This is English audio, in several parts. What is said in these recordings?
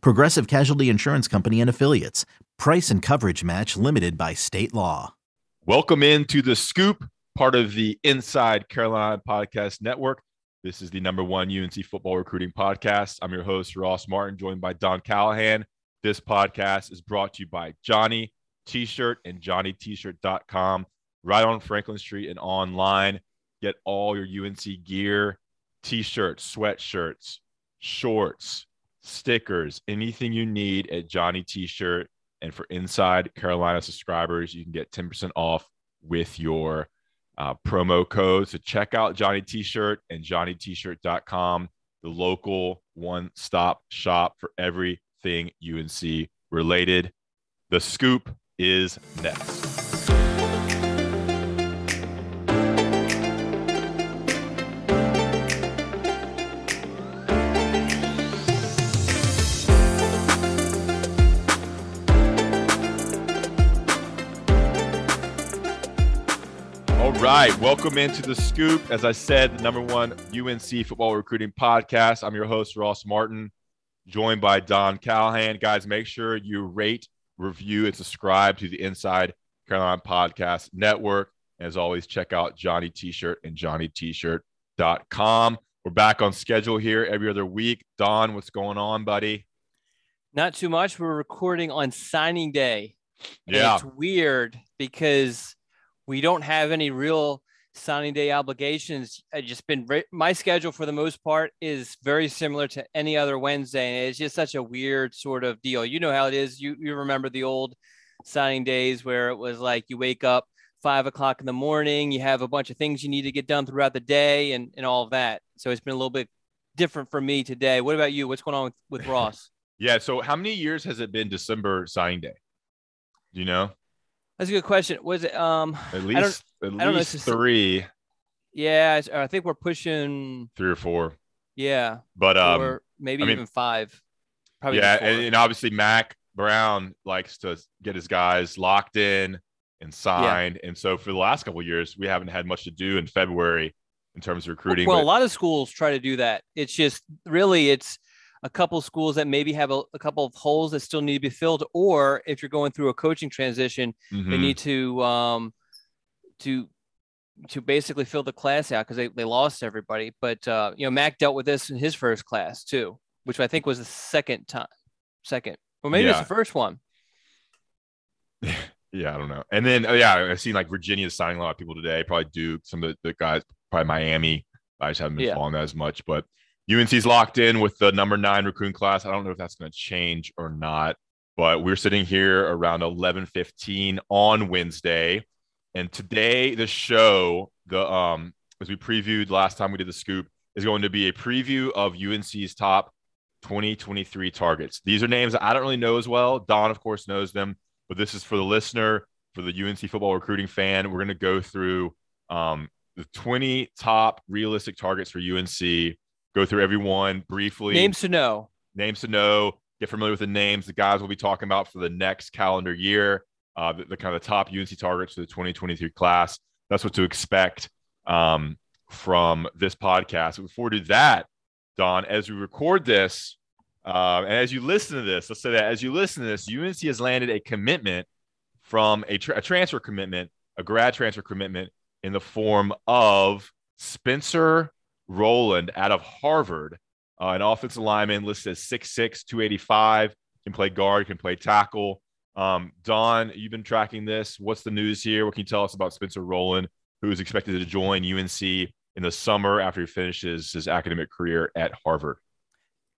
Progressive Casualty Insurance Company and Affiliates. Price and coverage match limited by state law. Welcome into the scoop, part of the Inside Carolina Podcast Network. This is the number one UNC football recruiting podcast. I'm your host, Ross Martin, joined by Don Callahan. This podcast is brought to you by Johnny T shirt and JohnnyT-shirt.com, right on Franklin Street and online. Get all your UNC gear, t-shirts, sweatshirts, shorts, stickers, anything you need at Johnny T-shirt. And for Inside Carolina subscribers, you can get 10% off with your uh, promo code. So check out Johnny T-shirt and JohnnyT-shirt.com, the local one-stop shop for everything UNC related. The scoop is next. Right, welcome into the scoop. As I said, the number one UNC football recruiting podcast. I'm your host, Ross Martin, joined by Don Callahan. Guys, make sure you rate, review, and subscribe to the Inside Carolina Podcast Network. As always, check out Johnny T-shirt and JohnnyT-shirt.com. We're back on schedule here every other week. Don, what's going on, buddy? Not too much. We're recording on signing day. Yeah. It's weird because we don't have any real signing day obligations. I just been my schedule for the most part is very similar to any other Wednesday. And it's just such a weird sort of deal. You know how it is. You you remember the old signing days where it was like you wake up five o'clock in the morning, you have a bunch of things you need to get done throughout the day and, and all of that. So it's been a little bit different for me today. What about you? What's going on with, with Ross? Yeah. So, how many years has it been December signing day? Do you know? That's a good question. Was it um At least, at I don't know, least three, yeah, I think we're pushing three or four. yeah, But um, maybe I mean- even five. Probably yeah, and, and obviously Mack Brown likes to get his guys locked in and signed, and so for the last couple of years, we haven't had much to do in February in terms of recruiting. well, a lot of schools try to do that. It's just really it's a couple schools that maybe have a, a couple of holes that still need to be filled, or if you're going through a coaching transition, they Mhm. need to um to to basically fill the class out because they, they lost everybody. But uh, you know, Mack dealt with this in his first class too, which I think was the second time, second, or maybe it's the first one. yeah, I don't know. And then oh, yeah, I've seen like Virginia signing a lot of people today. Probably Duke, some of the, the guys, probably Miami. I just haven't been Yeah. following that as much, but UNC's locked in with the number nine recruiting class. I don't know if that's going to change or not, but we're sitting here around 11:15 on Wednesday, and today the show, the um, as we previewed last time we did the scoop, is going to be a preview of UNC's top 2023 targets. These are names I don't really know as well. Don, of course, knows them, but this is for the listener, for the UNC football recruiting fan. We're going to go through um, the 20 top realistic targets for UNC. Go through everyone briefly. Names to know. names to know. Get familiar with the names. The guys we'll be talking about for the next calendar year. Uh, the, the kind of top UNC targets for the 2023 class. That's what to expect um, from this podcast. Before we do that, Don, as we record this, uh, and as you listen to this, let's say that as you listen to this, UNC has landed a commitment from a, tra- a transfer commitment, a grad transfer commitment in the form of Spencer Rolland out of Harvard, uh, an offensive lineman listed as 6'6, 285, can play guard, can play tackle. Um, Don, you've been tracking this. What's the news here? What can you tell us about Spencer Rolland, who is expected to join UNC in the summer after he finishes his academic career at Harvard?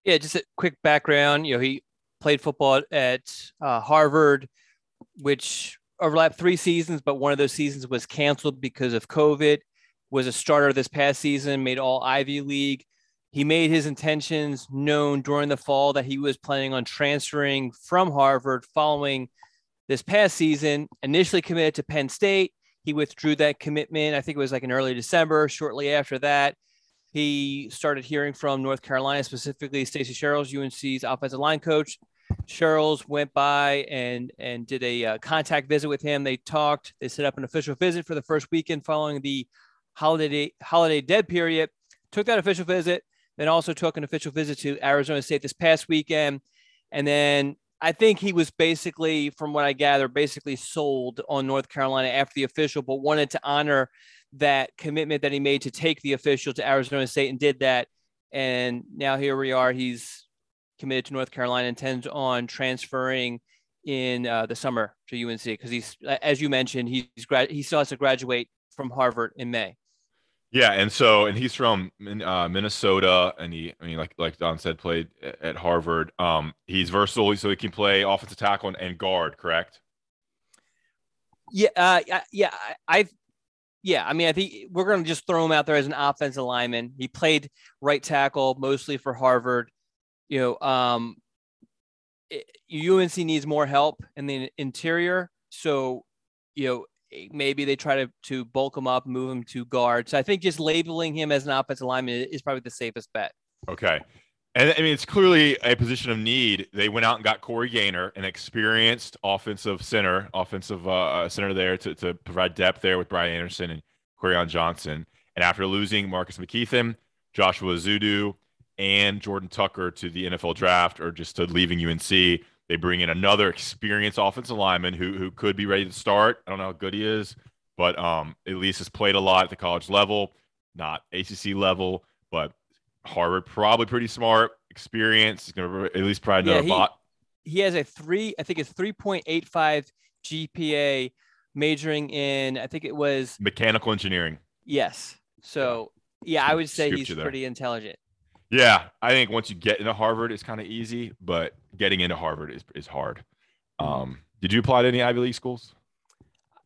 Yeah, just a quick background. You know, he played football at uh, Harvard, which overlapped three seasons, but one of those seasons was canceled because of COVID. Was a starter this past season, made all Ivy League. he made his intentions known during the fall that he was planning on transferring from Harvard following this past season. Initially committed to Penn State. He withdrew that commitment. I think it was like in early December. Shortly after that, he started hearing from North Carolina, specifically Stacy Searels, UNC's offensive line coach. Searels went by and and did a uh, contact visit with him. They talked. They set up an official visit for the first weekend following the holiday holiday dead period. Took that official visit, then also took an official visit to Arizona State this past weekend, and then I think he was basically, from what I gather, basically sold on North Carolina after the official, but wanted to honor that commitment that he made to take the official to Arizona State and did that. And now here we are. He's committed to North Carolina, intends on transferring in uh, the summer to UNC because he's, as you mentioned, he's grad- he still has to graduate from Harvard in May. Yeah, and so and he's from uh, Minnesota, and he, I mean, like like Don said, played at Harvard. Um, he's versatile, so he can play offensive tackle and, guard. Correct? Yeah, uh, yeah. I, yeah. I mean, I think we're going to just throw him out there as an offensive lineman. He played right tackle mostly for Harvard you know, um, it, UNC needs more help in the interior. So, you know, maybe they try to, to bulk him up, move him to guard. So I think just labeling him as an offensive lineman is probably the safest bet. Okay. And I mean, it's clearly a position of need. They went out and got Corey Gaynor, an experienced offensive center, offensive uh, uh center there to, to provide depth there with Brian Anderson and Quarion Johnson. And after losing Marcus McKethan, Joshua Ezeudu, and Jordan Tucker to the NFL draft or just to leaving UNC. They bring in another experienced offensive lineman who who could be ready to start. I don't know how good he is, but um, at least has played a lot at the college level, not ACC level, but Harvard probably pretty smart, experienced. He's gonna at least probably another yeah, he, bot. He has a three, I think it's three point eight five GPA, majoring in I think it was mechanical engineering. Yes. So yeah, I would say he's pretty intelligent. Yeah, I think once you get into Harvard, it's kind of easy, but getting into Harvard is, is hard. Um, did you apply to any Ivy League schools?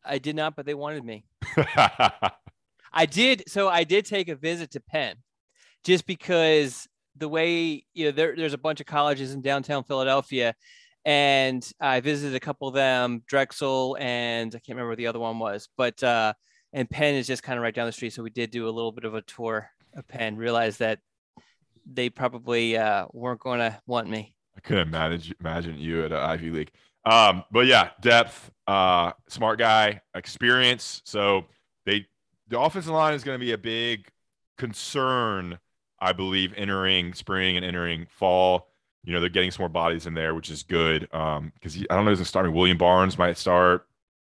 I did not, but they wanted me. I did. So I did take a visit to Penn just because the way, you know, there, there's a bunch of colleges in downtown Philadelphia and I visited a couple of them, Drexel and I can't remember what the other one was, but, uh, and Penn is just kind of right down the street. So we did do a little bit of a tour of Penn, realized that they probably uh, weren't going to want me. I couldn't imagine imagine you at Ivy League. Um, but yeah, depth, uh, smart guy, experience. So they the offensive line is going to be a big concern, I believe, entering spring and entering fall. You know, they're getting some more bodies in there, which is good. Um, because I don't know who's going to start. William Barnes might start.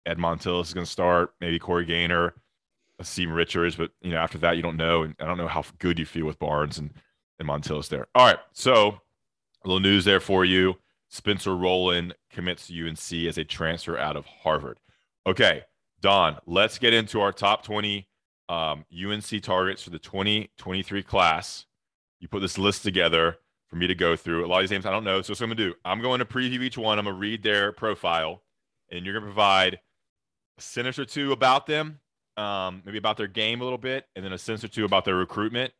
Ed Montilus is going to start. Maybe Corey Gaynor, Asim Richards, but you know, after that, you don't know. And I don't know how good you feel with Barnes and and there. All right. So a little news there for you. Spencer Rolland commits to UNC as a transfer out of Harvard. Okay, Don, let's get into our top 20 um, UNC targets for the 2023 class. You put this list together for me to go through. A lot of these names I don't know. So, what I'm going to do, I'm going to preview each one. I'm going to read their profile, and you're going to provide a sentence or two about them, um, maybe about their game a little bit, and then a sentence or two about their recruitment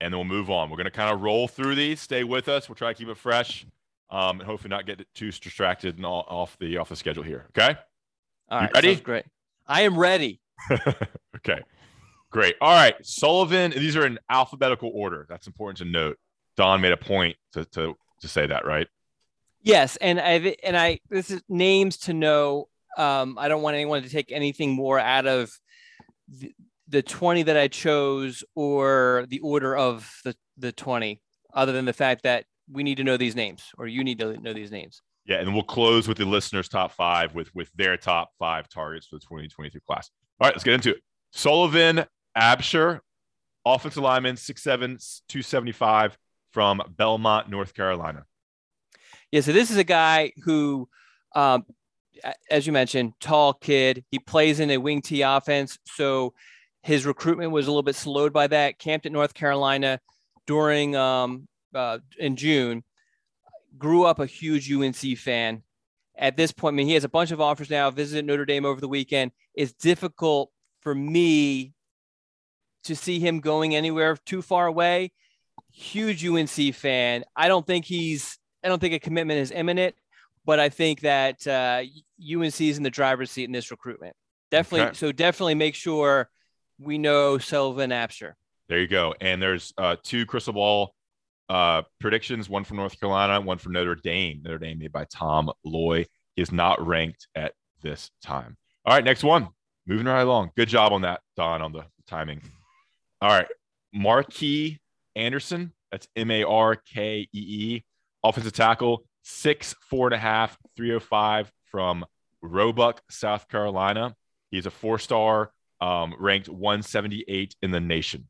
and then we'll move on. We're going to kind of roll through these. Stay with us. We'll try to keep it fresh, um, and hopefully not get too distracted and all, off the off the schedule here. Okay. All right. ready? Great. I am ready. okay. Great. All right. Sullivan. These are in alphabetical order. That's important to note. Don made a point to to to say that, right? Yes, and I and I this is names to know. Um, I don't want anyone to take anything more out of the, the 20 that I chose or the order of the, the 20, other than the fact that we need to know these names or you need to know these names. Yeah, and we'll close with the listeners' top five with with their top five targets for the 2023 class. All right, let's get into it. Sullivan Absher, offensive lineman, 6'7, 275 from Belmont, North Carolina. Yeah, so this is a guy who, um, as you mentioned, tall kid. He plays in a wing T offense. So his recruitment was a little bit slowed by that. Camped at North Carolina during um, uh, in June. Grew up a huge UNC fan. At this point, I mean, he has a bunch of offers now. Visited Notre Dame over the weekend. It's difficult for me to see him going anywhere too far away. huge UNC fan. I don't think he's. I don't think a commitment is imminent, but I think that uh, UNC is in the driver's seat in this recruitment. Definitely. Okay. So definitely make sure we know Sullivan Absher. There you go. And there's uh, two crystal ball uh, predictions, one from North Carolina, one from Notre Dame. Notre Dame made by Tom Loy. Is not ranked at this time. All right, next one. Moving right along. Good job on that, Don, on the timing. All right. Markee Anderson. That's M A R K E E. Offensive tackle, six, four and a half, 305 from Roebuck, South Carolina. He's a four star, um, ranked 178 in the nation.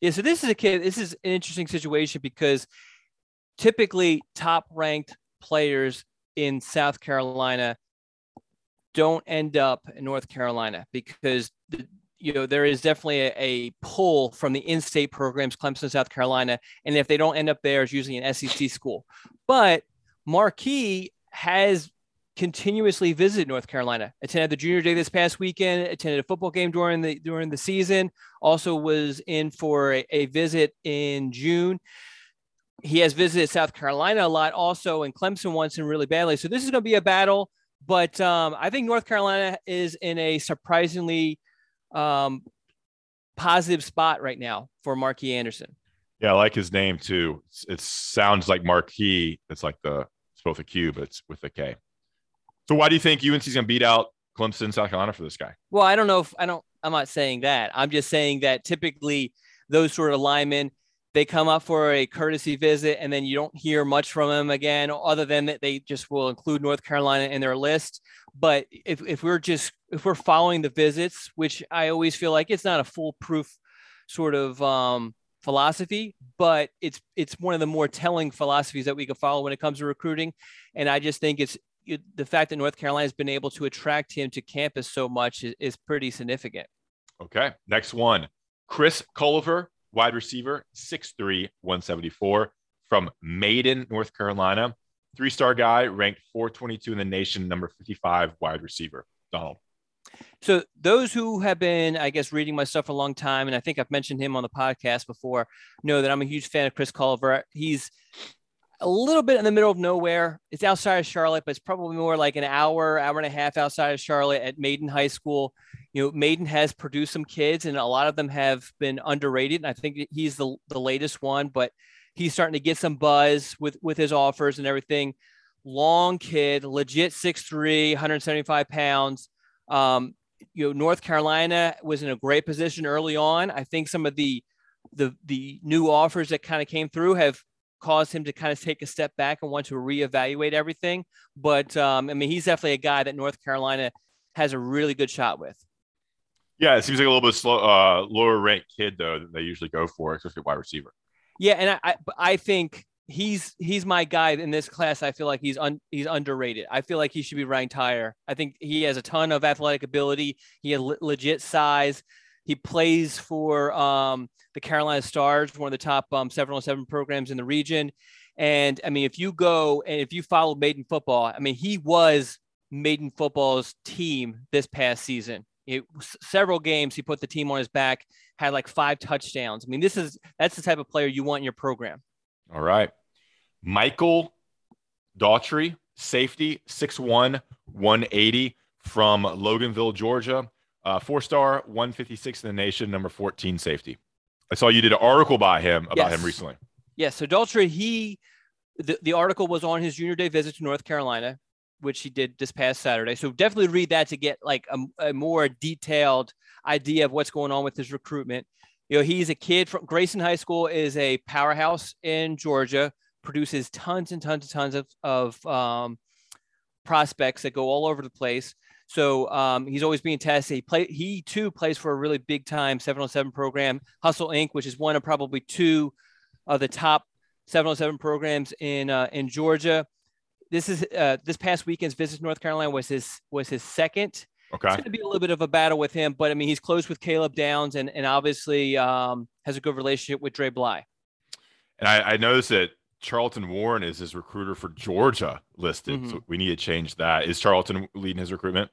Yeah, so this is a kid. This is an interesting situation because typically top ranked players in South Carolina don't end up in North Carolina because the, you know there is definitely a, a, pull from the in-state programs, Clemson, South Carolina, and if they don't end up there, it's usually an SEC school. But Markee has continuously visited North Carolina. Attended the junior day this past weekend. Attended a football game during the during the season. Also was in for a, a visit in June. He has visited South Carolina a lot, also, and Clemson once and really badly. So this is going to be a battle. But um, I think North Carolina is in a surprisingly um, positive spot right now for Markee Anderson. Yeah, I like his name too. It sounds like Marquis. It's like the it's both a Q, but it's with a K. So why do you think UNC's gonna beat out Clemson, South Carolina for this guy? Well, I don't know if I don't. I'm not saying that. I'm just saying that typically those sort of linemen they come up for a courtesy visit and then you don't hear much from them again other than that they just will include north carolina in their list but if, if we're just if we're following the visits which i always feel like it's not a foolproof sort of um, philosophy but it's it's one of the more telling philosophies that we can follow when it comes to recruiting and i just think it's the fact that north carolina has been able to attract him to campus so much is, is pretty significant okay next one chris culliver wide receiver, 6'3, 174 from Maiden, North Carolina. Three star guy, ranked 422 in the nation, number 55 wide receiver. Donald. So, those who have been, I guess, reading my stuff for a long time, and I think I've mentioned him on the podcast before, know that I'm a huge fan of Chris Culliver. He's a little bit in the middle of nowhere. It's outside of Charlotte, but it's probably more like an hour, hour and a half outside of Charlotte at Maiden High School. You know, Maiden has produced some kids, and a lot of them have been underrated. And I think he's the the latest one, but he's starting to get some buzz with with his offers and everything. Long kid, legit 6'3", 175 pounds. Um, you know, North Carolina was in a great position early on. I think some of the the the new offers that kind of came through have caused him to kind of take a step back and want to reevaluate everything. But um, I mean, he's definitely a guy that North Carolina has a really good shot with. Yeah, it seems like a little bit slow, uh, lower ranked kid though that they usually go for, especially wide receiver. Yeah, and I, I, I think he's he's my guy in this class. I feel like he's un, he's underrated. I feel like he should be ranked higher. I think he has a ton of athletic ability. He has legit size. He plays for um, the Carolina Stars, one of the top um, 7-on-7 programs in the region. And I mean, if you go and if you follow Maiden football, I mean, he was Maiden football's team this past season. It, several games he put the team on his back, had like five touchdowns. I mean, this is that's the type of player you want in your program. All right. Michael Daughtry, safety, 6'1, 180 from Loganville, Georgia. Uh, four star, 156 in the nation, number 14 safety. I saw you did an article by him about yes. him recently. Yes. So Daughtry, he, the, the article was on his junior day visit to North Carolina, which he did this past Saturday. So definitely read that to get like a, a more detailed idea of what's going on with his recruitment. You know, he's a kid from Grayson High School, is a powerhouse in Georgia, produces tons and tons and tons of, of um, prospects that go all over the place. So um, he's always being tested. He play he too plays for a really big time 7-on-7 program, Hustle Inc., which is one of probably two of the top 7-on-7 programs in uh, in Georgia. This is uh, this past weekend's visit to North Carolina was his was his second. Okay. It's going to be a little bit of a battle with him, but I mean he's close with Caleb Downs and and obviously um, has a good relationship with Dre Bly. And I, I noticed that Charlton Warren is his recruiter for Georgia listed. Mm-hmm. So we need to change that. Is Charlton leading his recruitment?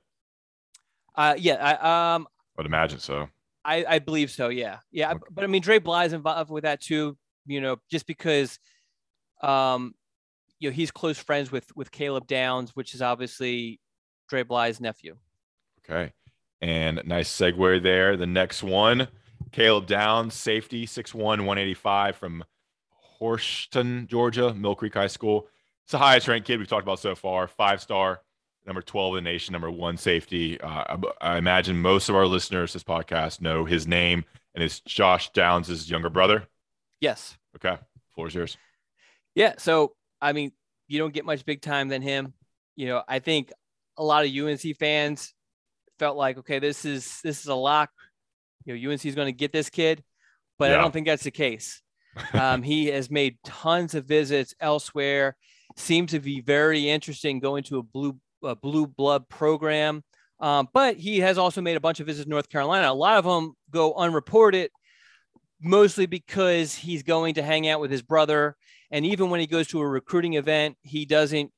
Uh, yeah, I um, I would imagine so. I, I believe so. Yeah, yeah. Okay. But I mean, Dre Bly's involved with that too. you know, just because, um, you know, he's close friends with with Caleb Downs, which is obviously Dre Bly's nephew. Okay. And nice segue there. The next one, Caleb Downs, safety, 6'1, 185 from Hoschton, Georgia, Mill Creek High School. It's the highest ranked kid we've talked about so far, five star, number 12 in the nation, number one safety. Uh, I, I, imagine most of our listeners this podcast know his name and it's Josh Downs' his younger brother. Yes. Okay. Floor is yours. Yeah. So, I mean, you don't get much big time than him. You know, I think a lot of UNC fans felt like, okay, this is this is a lock. You know, UNC is going to get this kid, but yeah. I don't think that's the case. Um, he has made tons of visits elsewhere. Seems to be very interested in going to a blue a blue blood program. Um, but he has also made a bunch of visits to North Carolina. A lot of them go unreported, mostly because he's going to hang out with his brother. And even when he goes to a recruiting event, he doesn't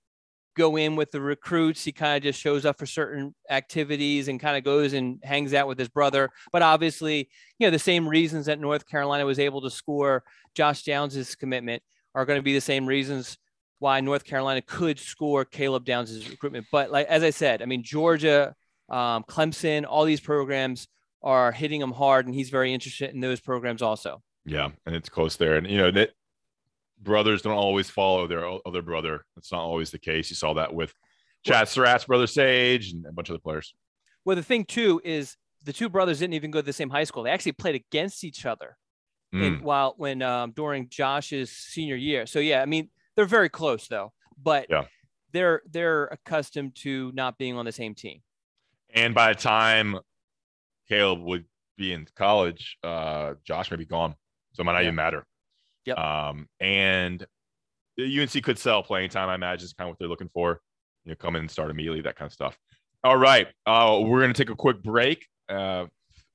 go in with the recruits. He kind of just shows up for certain activities and kind of goes and hangs out with his brother. But obviously, you know, the same reasons that North Carolina was able to score Josh Downs' commitment are going to be the same reasons why North Carolina could score Caleb Downs' recruitment. But like as I said, I mean Georgia, um, Clemson, all these programs are hitting him hard, and he's very interested in those programs also. Yeah, and it's close there, and you know that brothers don't always follow their other brother. That's not always the case. You saw that with Chazz Surratt's brother Sage and a bunch of the players. Well, the thing too is the two brothers didn't even go to the same high school. They actually played against each other. Mm. In, while when um, during Josh's senior year. So yeah, I mean they're very close though, but yeah. they're they're accustomed to not being on the same team. And by the time Caleb would be in college, uh, Josh may be gone, so it might not yeah. even matter. Yep. Um, and UNC could sell playing time. I imagine is kind of what they're looking for. You know, come in and start immediately, that kind of stuff. All right, uh, we're gonna take a quick break, uh,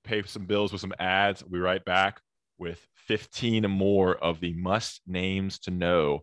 pay some bills with some ads. We'll be right back with 15 more of the must names to know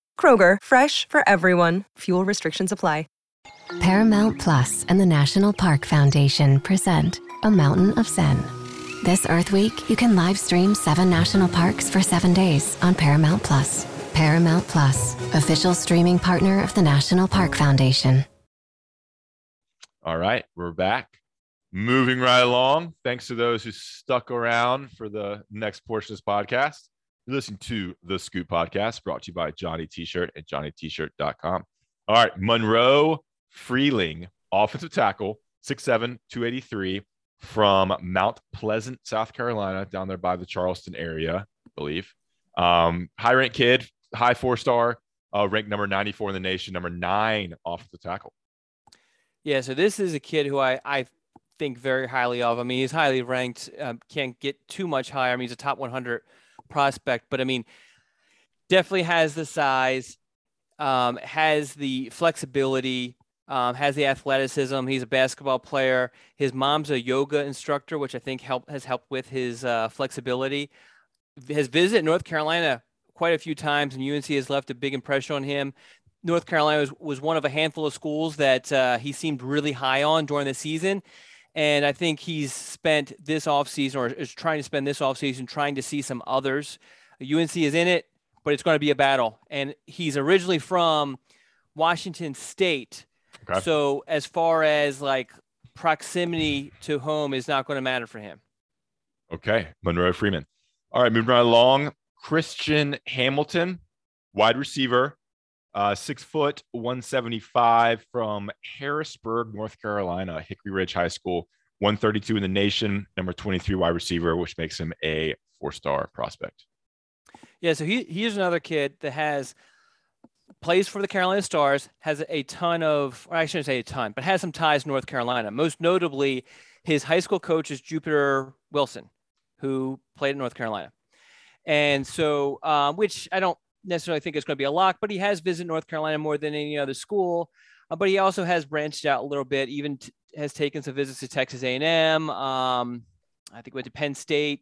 Kroger, fresh for everyone. Fuel restrictions apply. Paramount Plus and the National Park Foundation present A Mountain of Zen. This Earth Week, you can live stream seven national parks for seven days on Paramount Plus. Paramount Plus, official streaming partner of the National Park Foundation. All right, we're back. Moving right along. Thanks to those who stuck around for the next portion of this podcast. You're listening to the Scoop Podcast brought to you by Johnny T-Shirt at johnnytshirt.com. All right, Monroe Freeling, offensive tackle, 6'7, 283 from Mount Pleasant, South Carolina, down there by the Charleston area, I believe. Um, high ranked kid, high four star, uh, ranked number 94 in the nation, number nine offensive tackle. Yeah, so this is a kid who I, I think very highly of. I mean, he's highly ranked, um, can't get too much higher. I mean, he's a top 100 prospect, but I mean, definitely has the size, um, has the flexibility, um, has the athleticism. He's a basketball player. His mom's a yoga instructor, which I think help, has helped with his uh, flexibility. Has visited North Carolina quite a few times, and UNC has left a big impression on him. North Carolina was, was one of a handful of schools that uh, he seemed really high on during the season. And I think he's spent this offseason or is trying to spend this offseason trying to see some others. UNC is in it, but it's going to be a battle. And he's originally from Washington State, Okay. So as far as like proximity to home is not going to matter for him. Okay, Monroe Freeling. All right, moving right along. Christian Hamilton, wide receiver, uh, six foot, 175 from Harrisburg, North Carolina, Hickory Ridge High School, 132 in the nation, number 23 wide receiver, which makes him a four star prospect. Yeah, so he, he's another kid that has plays for the Carolina Stars, has a ton of, I shouldn't say a ton, but has some ties to North Carolina. Most notably, his high school coach is Jupiter Wilson, who played at North Carolina. And so, um, which I don't necessarily think it's going to be a lock, but he has visited North Carolina more than any other school. Uh, but he also has branched out a little bit, even t- has taken some visits to Texas A&M. Um, I think went to Penn State,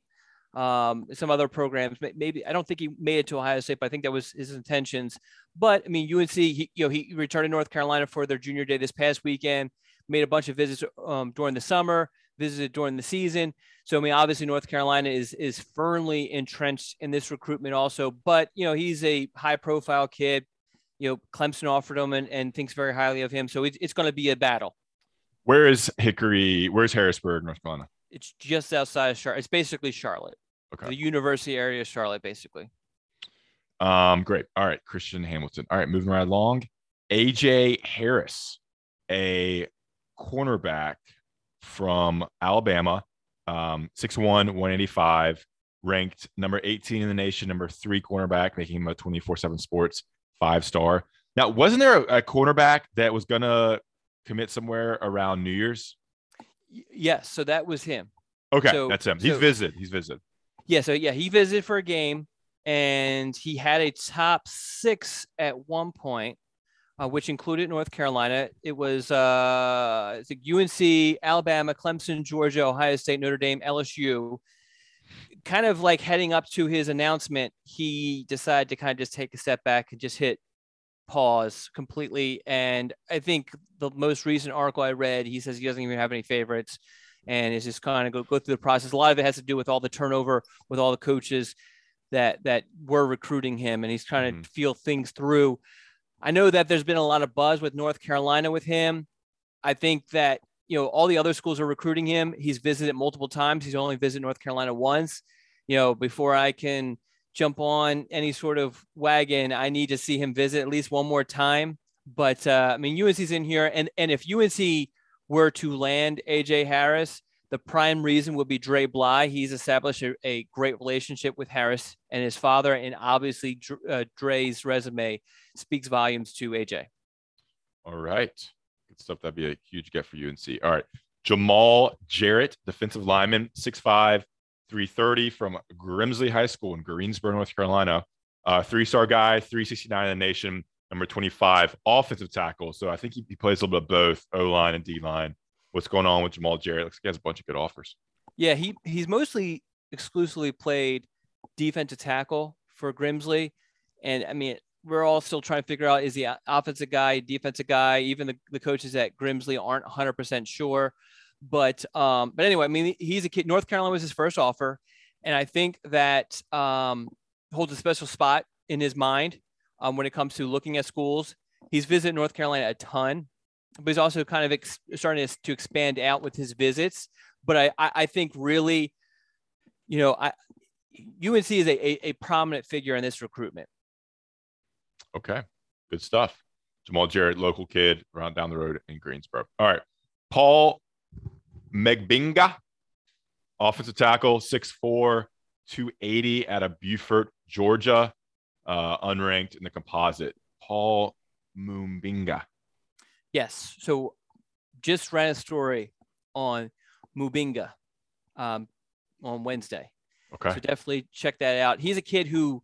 um, some other programs. Maybe I don't think he made it to Ohio State, but I think that was his intentions. But I mean, UNC, he, you know, he returned to North Carolina for their junior day this past weekend. Made a bunch of visits um, during the summer, visited during the season. So I mean, obviously North Carolina is is firmly entrenched in this recruitment also. But you know, he's a high profile kid. You know, Clemson offered him and, and thinks very highly of him. So it's, it's going to be a battle. Where is Hickory? Where's Harrisburg, North Carolina? It's just outside of Charlotte. It's basically Charlotte. Okay. The university area of Charlotte, basically. Um, great. All right, Christian Hamilton. All right, moving right along. AJ Harris, a cornerback from Alabama, um, 6'1, 185, ranked number 18 in the nation, number three cornerback, making him a 24 7 sports five star. Now, wasn't there a, a cornerback that was going to commit somewhere around New Year's? Yes. So that was him. Okay. So, that's him. He's so, visited. He's visited. Yeah. So, yeah, he visited for a game and he had a top six at one point uh, which included North Carolina. It was uh, UNC, Alabama, Clemson, Georgia, Ohio State, Notre Dame, LSU. Kind of like heading up to his announcement, he decided to kind of just take a step back and just hit pause completely. And I think the most recent article I read, he says he doesn't even have any favorites and is just kind of go, go through the process. A lot of it has to do with all the turnover with all the coaches that that were recruiting him and he's trying mm-hmm. to feel things through I know that there's been a lot of buzz with North Carolina with him. I think that you know all the other schools are recruiting him. He's visited multiple times. He's only visited North Carolina once. You know, before I can jump on any sort of wagon, I need to see him visit at least one more time. But uh, I mean, UNC's in here, and and if UNC were to land AJ Harris, the prime reason would be Dre Bly. He's established a, a great relationship with Harris and his father, and obviously uh, Dre's resume speaks volumes to AJ. All right, good stuff. That'd be a huge get for UNC. All right, Jamal Jarrett, defensive lineman, 6'5", 330 from Grimsley High School in Greensboro, North Carolina. Uh, three-star guy, 369 in the nation, number 25, offensive tackle. So I think he, he plays a little bit of both O-line and D-line what's going on with Jamal Jarrett. Looks like he has a bunch of good offers. Yeah, he he's mostly exclusively played defensive tackle for Grimsley, and I mean we're all still trying to figure out is he offensive guy, defensive guy. Even the, the coaches at Grimsley aren't 100 percent sure. But um, but anyway, I mean he's a kid. North Carolina was his first offer, and I think that um, holds a special spot in his mind um, when it comes to looking at schools. He's visited North Carolina a ton but he's also kind of ex- starting to, expand out with his visits. But I, I, I think really, you know, I, UNC is a, a, a, prominent figure in this recruitment. Okay, good stuff. Jamal Jarrett, local kid, around down the road in Greensboro. All right, Paul Mubenga, offensive tackle, 6'4", 280 out of Buford, Georgia, uh, unranked in the composite. Paul Mubenga. Yes. So just ran a story on Mubenga um, on Wednesday. Okay. So definitely check that out. He's a kid who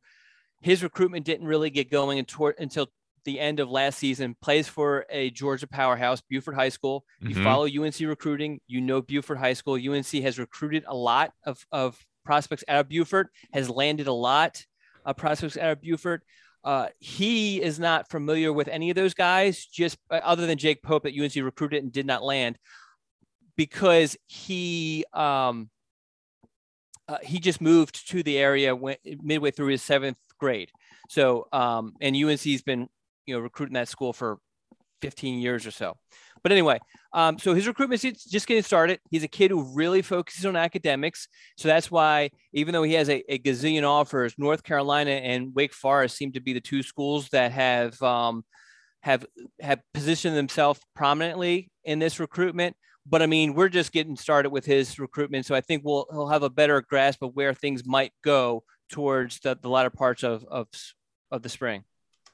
his recruitment didn't really get going until, the end of last season. Plays for a Georgia powerhouse, Buford High School. You mm-hmm. follow UNC recruiting, you know Buford High School. UNC has recruited a lot of, of prospects out of Buford, has landed a lot of prospects out of Buford. Uh, he is not familiar with any of those guys, just uh, other than Jake Pope that UNC recruited and did not land, because he um, uh, he just moved to the area when, midway through his seventh grade. So um, and UNC's been you know recruiting that school for 15 years or so. But anyway, um, so his recruitment is just getting started. He's a kid who really focuses on academics. So that's why, even though he has a, a gazillion offers, North Carolina and Wake Forest seem to be the two schools that have um, have have positioned themselves prominently in this recruitment. But I mean, we're just getting started with his recruitment, so I think we'll he'll have a better grasp of where things might go towards the, the latter parts of, of of the spring.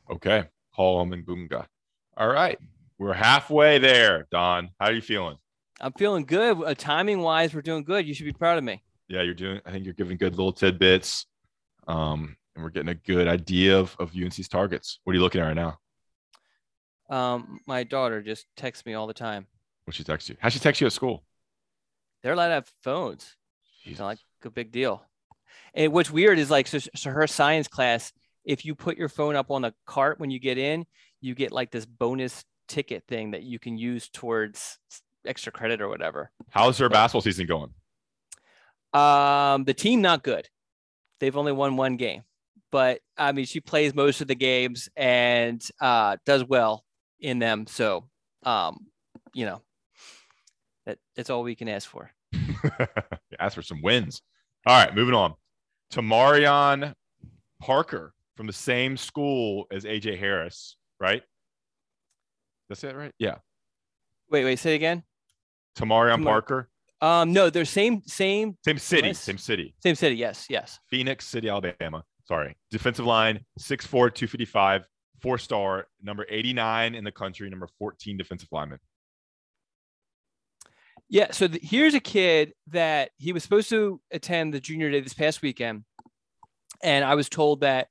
Okay, Paul Mubenga. All right. We're halfway there, Don. How are you feeling? I'm feeling good. Uh, timing wise, we're doing good. You should be proud of me. Yeah, you're doing. I think you're giving good little tidbits. Um, and we're getting a good idea of, of UNC's targets. What are you looking at right now? Um, my daughter just texts me all the time. What she texts you? How she text you at school? They're allowed to have phones. It's not like a big deal. And what's weird is like so, so her science class, if you put your phone up on the cart when you get in, you get like this bonus ticket thing that you can use towards extra credit or whatever. How's her basketball season going? Um, the team not good. They've only won one game, but I mean she plays most of the games and uh, does well in them. So, um, you know, that that's all we can ask for. Ask for some wins. All right, moving on. Tamarion Parker from the same school as AJ Harris, right? That's it, right? Yeah. Wait, wait, say it again. Tamarion Tamar- Parker, Um, no, they're same same same city, Yes. same city. same city. Yes, yes. Phenix City, Alabama. Sorry. Defensive line, 6'4, 255, four star, number 89 in the country, number 14 defensive lineman. Yeah. So th- here's a kid that he was supposed to attend the junior day this past weekend. And I was told that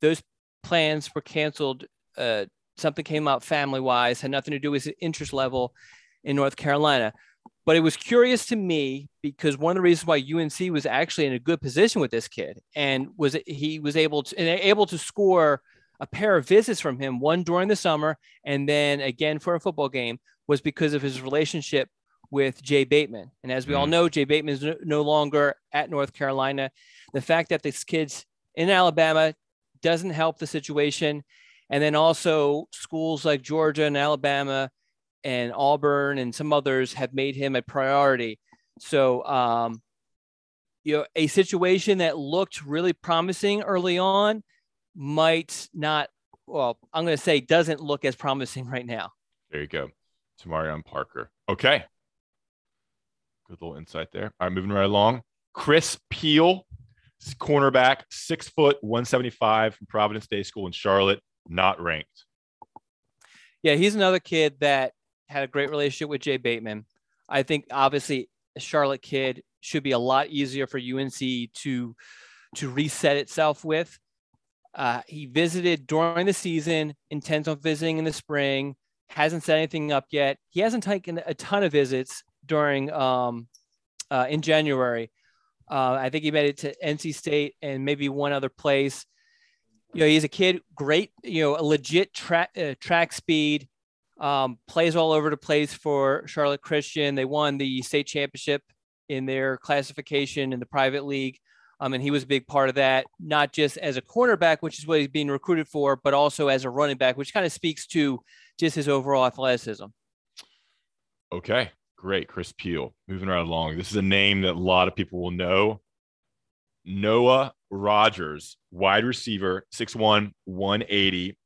those plans were canceled. Uh, something came up family wise, had nothing to do with his interest level in North Carolina. But it was curious to me because one of the reasons why UNC was actually in a good position with this kid and was he was able to and able to score a pair of visits from him, one during the summer and then again for a football game, was because of his relationship with Jay Bateman. And as we all Mm. know, Jay Bateman is no, no longer at North Carolina. The fact that this kid's in Alabama doesn't help the situation. And then also schools like Georgia and Alabama and Auburn and some others have made him a priority. So, um, you know, a situation that looked really promising early on might not, well, I'm going to say doesn't look as promising right now. There you go. Tamarion Parker. Okay. Good little insight there. All right, moving right along. Chris Peel, cornerback, six foot, 175 from Providence Day School in Charlotte, not ranked. Yeah, he's another kid that had a great relationship with Jay Bateman. I think obviously Charlotte kid should be a lot easier for UNC to to reset itself with. Uh, he visited during the season, intends on visiting in the spring. Hasn't set anything up yet. He hasn't taken a ton of visits during um, uh, in January. Uh, I think he made it to NC State and maybe one other place. You know, he's a kid, great, you know, a legit track uh, track speed, um, plays all over the place for Charlotte Christian. They won the state championship in their classification in the private league. Um, and he was a big part of that, not just as a cornerback, which is what he's being recruited for, but also as a running back, which kind of speaks to just his overall athleticism. Okay, great. Chris Peel. Moving right along. This is a name that a lot of people will know. Noah Rogers, wide receiver, 6'1, 180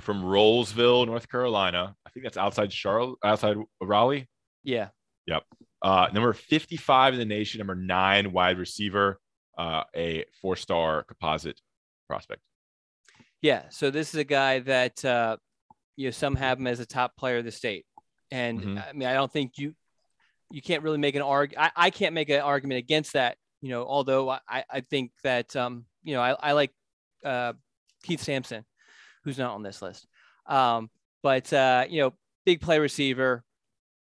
from Rolesville, North Carolina. I think that's outside Charlotte, outside Raleigh. Yeah. Yep. Uh, number 55 in the nation, number nine wide receiver, uh, a four star composite prospect. Yeah. So this is a guy that uh, you know some have him as a top player of the state, and Mhm. I mean I don't think you you can't really make an arg. I, I can't make an argument against that. You know, although I I think that um you know I I like uh, Keith Sampson, who's not on this list, um but uh, you know big play receiver,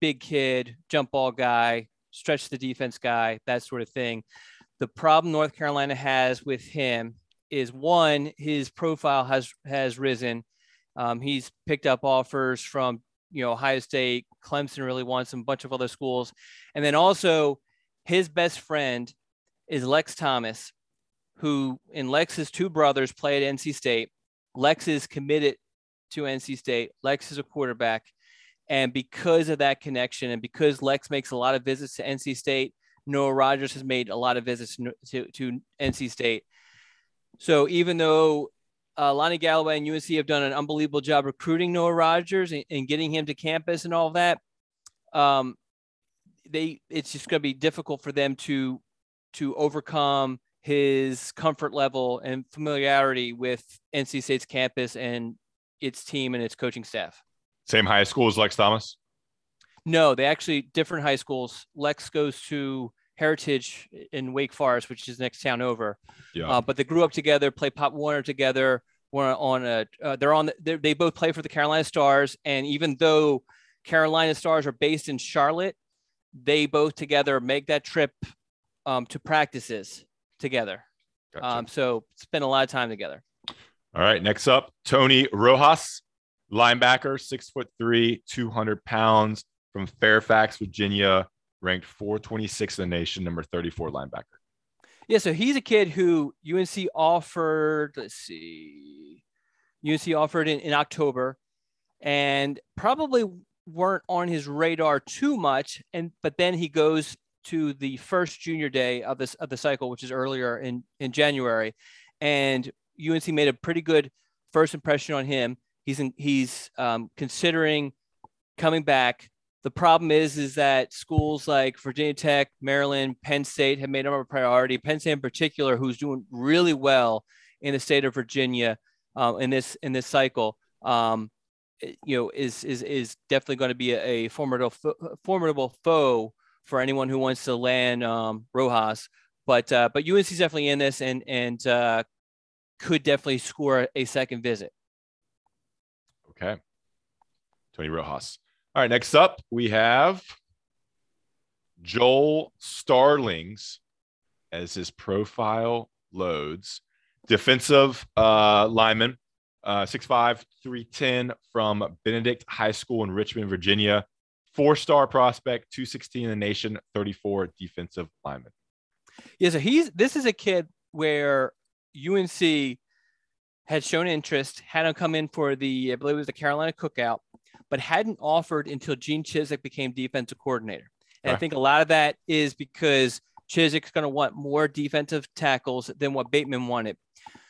big kid, jump ball guy, stretch the defense guy, that sort of thing. The problem North Carolina has with him is one, his profile has has risen. Um, he's picked up offers from you know Ohio State, Clemson really wants him, a bunch of other schools, and then also his best friend is Lex Thomas, who in Lex's two brothers play at NC State. Lex is committed to NC State. Lex is a quarterback, and because of that connection, and because Lex makes a lot of visits to NC State, Noah Rogers has made a lot of visits to, to, NC State. So even though uh, Lonnie Galloway and UNC have done an unbelievable job recruiting Noah Rogers and, and getting him to campus and all that, um, they it's just going to be difficult for them to to overcome his comfort level and familiarity with NC State's campus and its team and its coaching staff. Same high school as Lex Thomas. No, they actually different high schools. Lex goes to Heritage in Wake Forest, which is next town over. Yeah. Uh, but they grew up together, play Pop Warner together. Were on a, uh, they're on, the, they both play for the Carolina Stars. And even though Carolina Stars are based in Charlotte, they both together make that trip um, to practices together. Gotcha. Um, so spend a lot of time together. All right. Next up, Tony Rojas, linebacker, six foot three, 200 pounds from Fairfax, Virginia, ranked 426 in the nation, number 34 linebacker. Yeah, so he's a kid who UNC offered, let's see, UNC offered in, in October and probably weren't on his radar too much. And but then he goes to the first junior day of this of the cycle, which is earlier in, in January. And UNC made a pretty good first impression on him. He's in, he's um, considering coming back. The problem is, is that schools like Virginia Tech, Maryland, Penn State have made him a priority. Penn State, in particular, who's doing really well in the state of Virginia uh, in this in this cycle, um, you know, is is is definitely going to be a, a formidable formidable foe for anyone who wants to land um, Rojas. But uh, but UNC's definitely in this and and uh, could definitely score a second visit. Okay. Tony Rojas. All right. Next up, we have Joel Starlings as his profile loads. Defensive uh, lineman, uh, 6'5, 310 from Benedict High School in Richmond, Virginia. Four star prospect, 216 in the nation, 34 defensive lineman. Yeah, so he's this is a kid where UNC had shown interest, had him come in for the, I believe it was the Carolina Cookout, but hadn't offered until Gene Chizik became defensive coordinator. And I think a lot of that is because Chizik's going to want more defensive tackles than what Bateman wanted.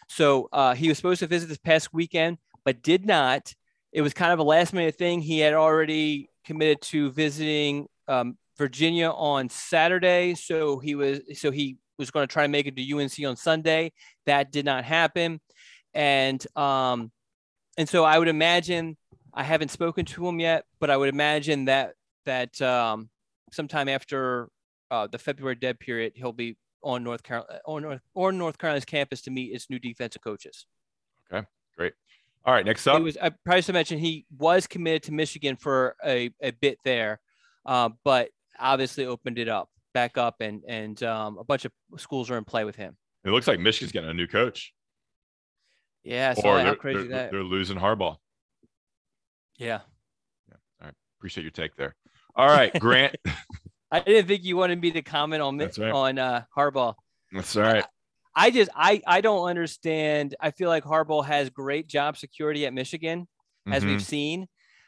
So uh, he was supposed to visit this past weekend, but did not. It was kind of a last minute thing. He had already committed to visiting um, Virginia on Saturday, so he was so he was going to try to make it to UNC on Sunday. That did not happen, and um, and so I would imagine I haven't spoken to him yet, but I would imagine that that um, sometime after uh, the February dead period, he'll be on North Carolina or North or North Carolina's campus to meet its new defensive coaches. Okay, great. All right, next up. He was I probably should mention he was committed to Michigan for a, a bit there, uh, but obviously opened it up back up and and um, a bunch of schools are in play with him. It looks like Michigan's getting a new coach. Yeah, so or they're, crazy they're, that. they're losing Harbaugh. Yeah, yeah. All right, appreciate your take there. All right, Grant. I didn't think you wanted me to comment on right. on uh, Harbaugh. That's all right. I just I I don't understand. I feel like Harbaugh has great job security at Michigan, as Mhm. we've seen,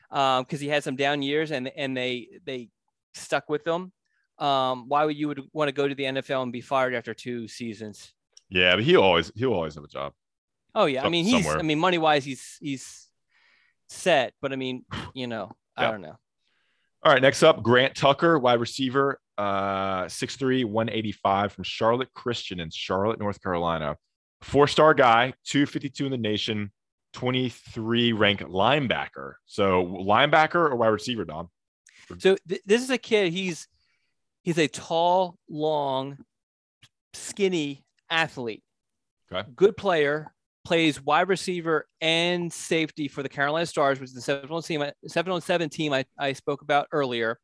because he had some down years and and they they stuck with them. Um, why would you would want to go to the NFL and be fired after two seasons? Yeah, but he always he'll always have a job. Oh yeah, I mean he's somewhere. I mean money wise he's he's set, but I mean you know I don't know. All right, next up, Grant Tucker, wide receiver, uh, 6'3, 185 from Charlotte Christian in Charlotte, North Carolina. Four star guy, 252 in the nation, 23 ranked linebacker. So linebacker or wide receiver, Dom? So th- this is a kid. He's he's a tall, long, skinny athlete. Okay. Good player. Plays wide receiver and safety for the Carolina Stars, which is the seven on seven on seven team I, I spoke about earlier.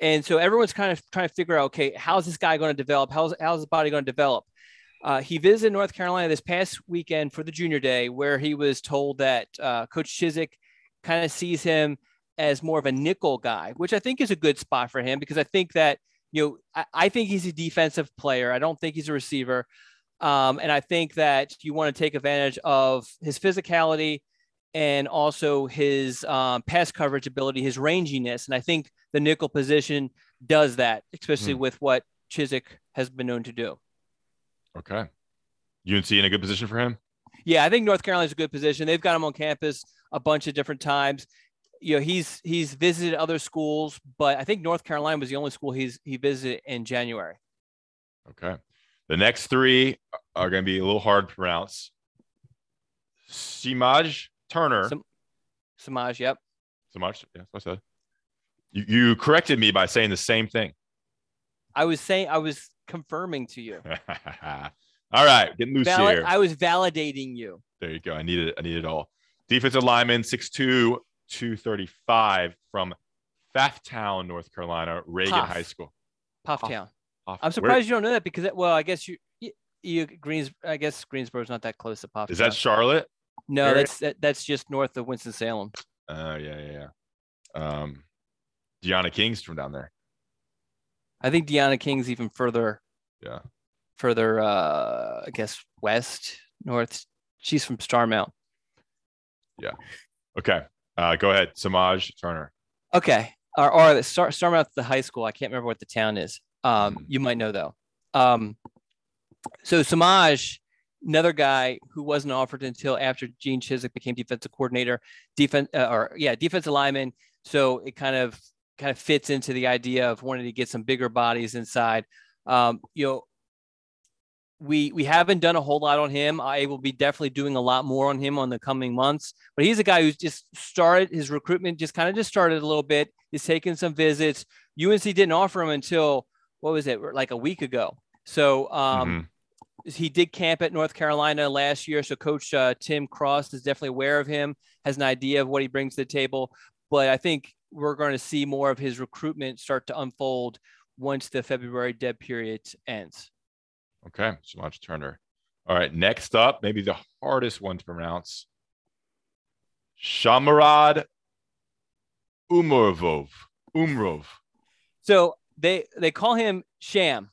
And so everyone's kind of trying to figure out, okay, how's this guy going to develop? How's how's his body going to develop? Uh, he visited North Carolina this past weekend for the junior day, where he was told that uh, Coach Chizik kind of sees him as more of a nickel guy, which I think is a good spot for him because I think that, you know, I, I think he's a defensive player. I don't think he's a receiver. Um, and I think that you want to take advantage of his physicality and also his um, pass coverage ability, his ranginess. And I think the nickel position does that, especially Hmm. with what Chizik has been known to do. Okay. UNC in a good position for him? Yeah, I think North Carolina's a good position. They've got him on campus a bunch of different times. You know, he's he's visited other schools, but I think North Carolina was the only school he's he visited in January. Okay. The next three are going to be a little hard to pronounce. Simaj Turner. Sam- Samaj, yep. Samaj, yeah, that's what I said. You, you corrected me by saying the same thing. I was saying I was confirming to you. all right, getting loose Valid- here. I was validating you. There you go. I needed it. I need it all. Defensive lineman, 6'2, 235 from Pfafftown, North Carolina, Reagan Puff. High School. Pufftown. Puff- I'm Where- surprised you don't know that because it, well, I guess you, you, you Greens. I guess Greensboro's not that close to Pufftown. Is that Charlotte? No? area? That's that, that's just north of Winston Salem. Oh, yeah, yeah, yeah. Um, Deanna King's from down there. I think Deanna King's even further, Yeah. further. uh I guess west, north. She's from Starmount. Yeah. Okay. Uh, go ahead. Samaj Turner. Okay. Or, or the Star, Starmouth, the high school. I can't remember what the town is. Um, Mhm. you might know though. Um, so Samaj, another guy who wasn't offered until after Gene Chizik became defensive coordinator, defense uh, or yeah, defensive lineman. So it kind of kind of fits into the idea of wanting to get some bigger bodies inside. Um, you know, we we haven't done a whole lot on him. I will be definitely doing a lot more on him on the coming months. But he's a guy who's just started his recruitment, just kind of just started a little bit. He's taken some visits. UNC didn't offer him until what was it, like a week ago. So um, he did camp at North Carolina last year. So Coach uh, Tim Cross is definitely aware of him, has an idea of what he brings to the table. But I think we're going to see more of his recruitment start to unfold once the February dead period ends. Okay. Samaj Turner. All right. Next up, maybe the hardest one to pronounce Shamarad Umrovov. Umrov. So they they call him Sham,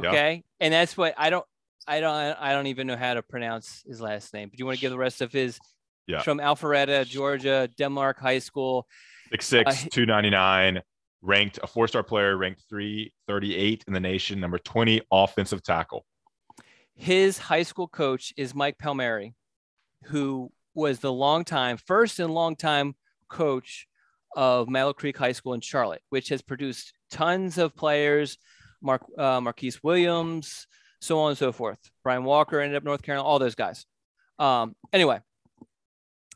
Yeah. okay, and that's what I don't I don't I don't even know how to pronounce his last name. But you want to give the rest of his? Yeah. From Alpharetta, Georgia, Denmark High School. 6'6, Uh, 299, ranked a four star player, ranked 338 in the nation, number 20 offensive tackle. His high school coach is Mike Palmieri, who was the longtime first and longtime coach of Mallard Creek High School in Charlotte, which has produced tons of players, Mark uh, Marquise Williams, so on and so forth. Brian Walker ended up North Carolina, all those guys. Um, anyway,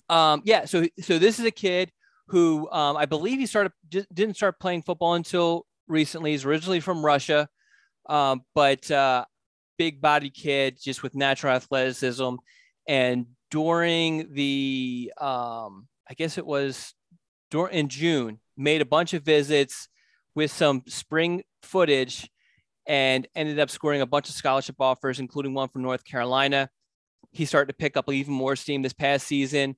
um, yeah. So so this is a kid who um, I believe he started didn't start playing football until recently. He's originally from Russia, um, but uh, big body kid, just with natural athleticism. And during the, um, I guess it was during in June, made a bunch of visits with some spring footage, and ended up scoring a bunch of scholarship offers, including one from North Carolina. He started to pick up even more steam this past season.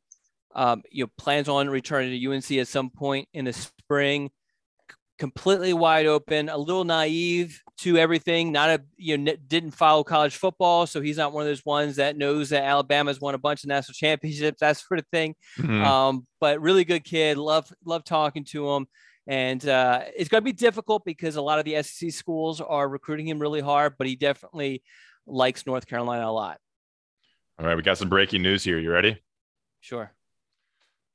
Um, you know, plans on returning to UNC at some point in the spring. C- Completely wide open, a little naive to everything. Not a you know n- didn't follow college football, so he's not one of those ones that knows that Alabama's won a bunch of national championships, that sort of thing. Mhm. Um, but really good kid. Love love talking to him. And uh, it's going to be difficult because a lot of the SEC schools are recruiting him really hard, but he definitely likes North Carolina a lot. All right. We got some breaking news here. You ready? Sure.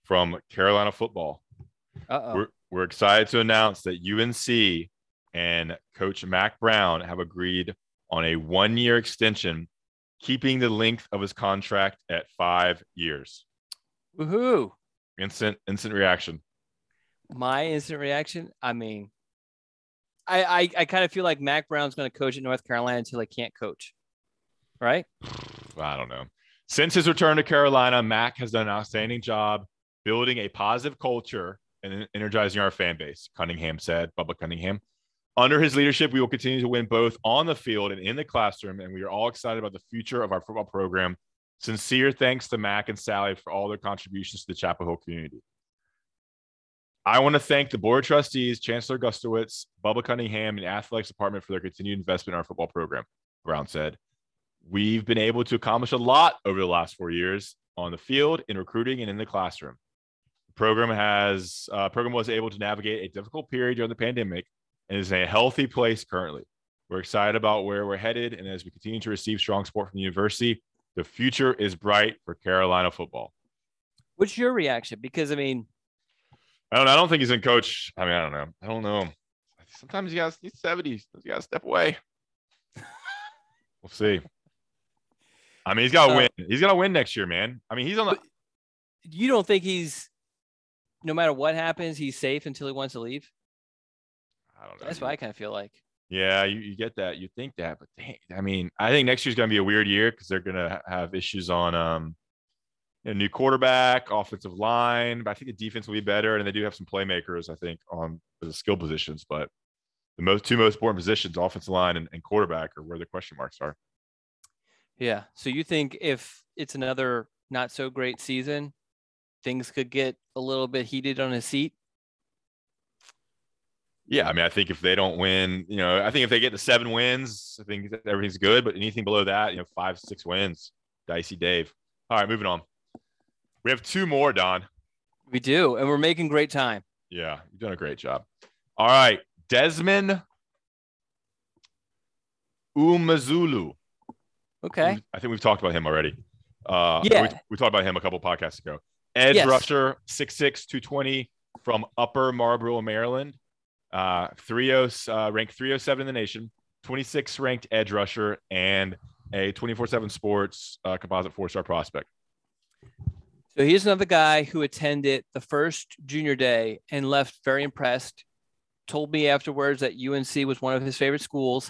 From Carolina football. Uh oh. We're, we're excited to announce that UNC and Coach Mack Brown have agreed on a one year extension, keeping the length of his contract at five years. Woohoo. Instant, instant reaction. My instant reaction. I mean, I I, I kind of feel like Mack Brown's going to coach at North Carolina until he can't coach. Right. I don't know. Since his return to Carolina, Mack has done an outstanding job building a positive culture and energizing our fan base, Cunningham said, Bubba Cunningham. Under his leadership, we will continue to win both on the field and in the classroom, and we are all excited about the future of our football program. Sincere thanks to Mack and Sally for all their contributions to the Chapel Hill community. I want to thank the Board of Trustees, Chancellor Guskiewicz, Bubba Cunningham, and Athletics Department for their continued investment in our football program, Brown said. We've been able to accomplish a lot over the last four years on the field, in recruiting, and in the classroom. The program has uh, program was able to navigate a difficult period during the pandemic and is in a healthy place currently. We're excited about where we're headed, and as we continue to receive strong support from the university, the future is bright for Carolina football. What's your reaction? Because I mean, I don't. I don't think he's in coach. I mean, I don't know. I don't know. Sometimes you guys he's seventies. You got to step away. we'll see. I mean, he's got to Uh, win. He's got to win next year, man. I mean, he's on the. you don't think he's, no matter what happens, he's safe until he wants to leave. I don't know. That's what I kind of feel like. Yeah, you, you get that. You think that, but dang, I mean, I think next year's going to be a weird year because they're going to have issues on um, a new quarterback, offensive line. But I think the defense will be better, and they do have some playmakers. I think on the skill positions, but the most two most important positions, offensive line and, and quarterback, are where the question marks are. Yeah. So you think if it's another not so great season, things could get a little bit heated on his seat? Yeah, I mean, I think if they don't win, you know, I think if they get to seven wins, I think everything's good. But anything below that, you know, five, six wins, dicey Dave. All right, moving on. We have two more, Don. We do, and we're making great time. Yeah, you've done a great job. All right, Desmond Umeozulu. Okay. I think we've talked about him already. Uh, Yeah. We, we talked about him a couple podcasts ago. Edge Yes. rusher, 6'6", 220 from Upper Marlboro, Maryland. Uh, 30, uh, ranked 307 in the nation, 26 ranked edge rusher, and a 24-7 sports uh, composite four-star prospect. So here's another guy who attended the first junior day and left very impressed. Told me afterwards that UNC was one of his favorite schools.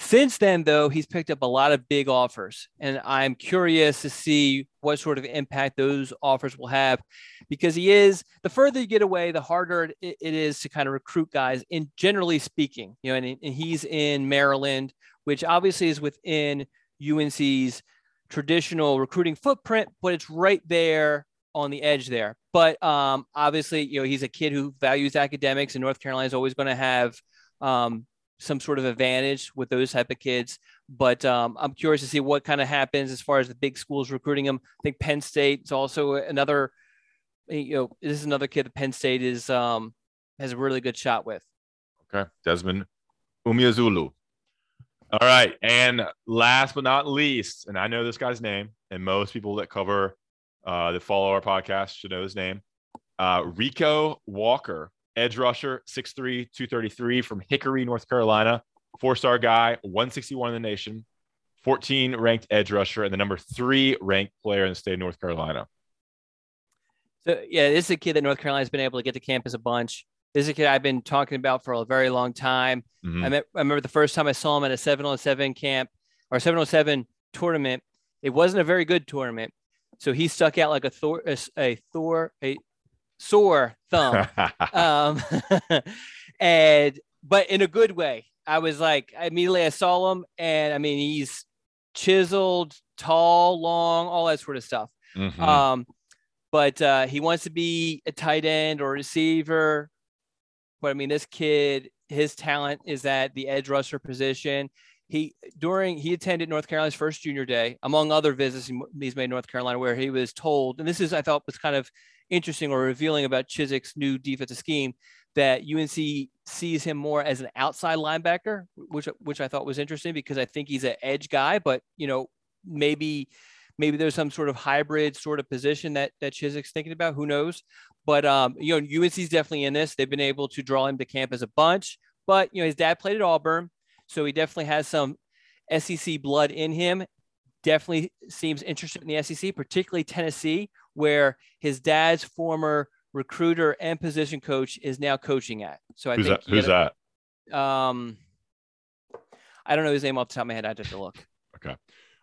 Since then, though, he's picked up a lot of big offers, and I'm curious to see what sort of impact those offers will have, because he is the further you get away, the harder it, is to kind of recruit guys. In generally speaking, you know, and, and he's in Maryland, which obviously is within UNC's traditional recruiting footprint, but it's right there on the edge there. But um, obviously, you know, he's a kid who values academics, and North Carolina is always going to have um, some sort of advantage with those type of kids. But um, I'm curious to see what kind of happens as far as the big schools recruiting him. I think Penn State is also another. You know, this is another kid that Penn State is um, has a really good shot with. Okay, Desmond Umeozulu. All right, and last but not least, and I know this guy's name, and most people that cover uh, that follow our podcast should know his name. Uh, Rico Walker, edge rusher, 6'3", 233 from Hickory, North Carolina, four-star guy, 161 in the nation, 14 ranked edge rusher, and the number three ranked player in the state of North Carolina. So yeah, this is a kid that North Carolina's been able to get to campus a bunch. This is a kid I've been talking about for a very long time. Mhm. I, met, I remember the first time I saw him at a 7-on-7 camp or 7-on-7 tournament. It wasn't a very good tournament. So he stuck out like a Thor, a, a Thor, a sore thumb. um, and, but in a good way. I was like, immediately I saw him and I mean, he's chiseled, tall, long, all that sort of stuff. Mhm. Um, but uh, he wants to be a tight end or receiver. But I mean, this kid, his talent is at the edge rusher position. He during he attended North Carolina's first junior day, among other visits he's made North Carolina, where he was told, and this is I thought was kind of interesting or revealing about Chizik's new defensive scheme, that UNC sees him more as an outside linebacker, which which I thought was interesting because I think he's an edge guy, but you know maybe maybe there's some sort of hybrid sort of position that that Chizik's thinking about. Who knows? But um, you know, UNC's definitely in this. They've been able to draw him to campus a bunch. But you know, his dad played at Auburn, so he definitely has some SEC blood in him. Definitely seems interested in the SEC, particularly Tennessee, where his dad's former recruiter and position coach is now coaching at. So I Who's think that? Who's that? that? Um, I don't know his name off the top of my head. I would have to look.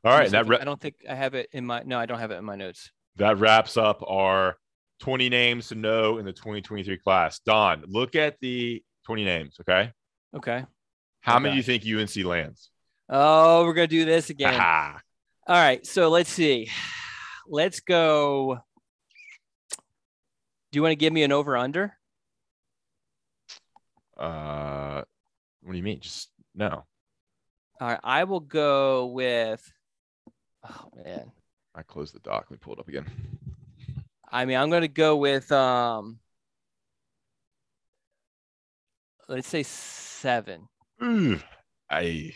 All right, that ra- I don't think I have it in my. No, I don't have it in my notes. that wraps up our 20 names to know in the 2023 class. Don, look at the 20 names, okay? Okay. How many do you think UNC lands? Oh, we're gonna do this again. All right. So let's see. Let's go. Do you want to give me an over under? uh, what do you mean? Just no. All right. I will go with. Oh man. I closed the doc. Let me pull it up again. I mean, I'm gonna go with um. Let's say seven, I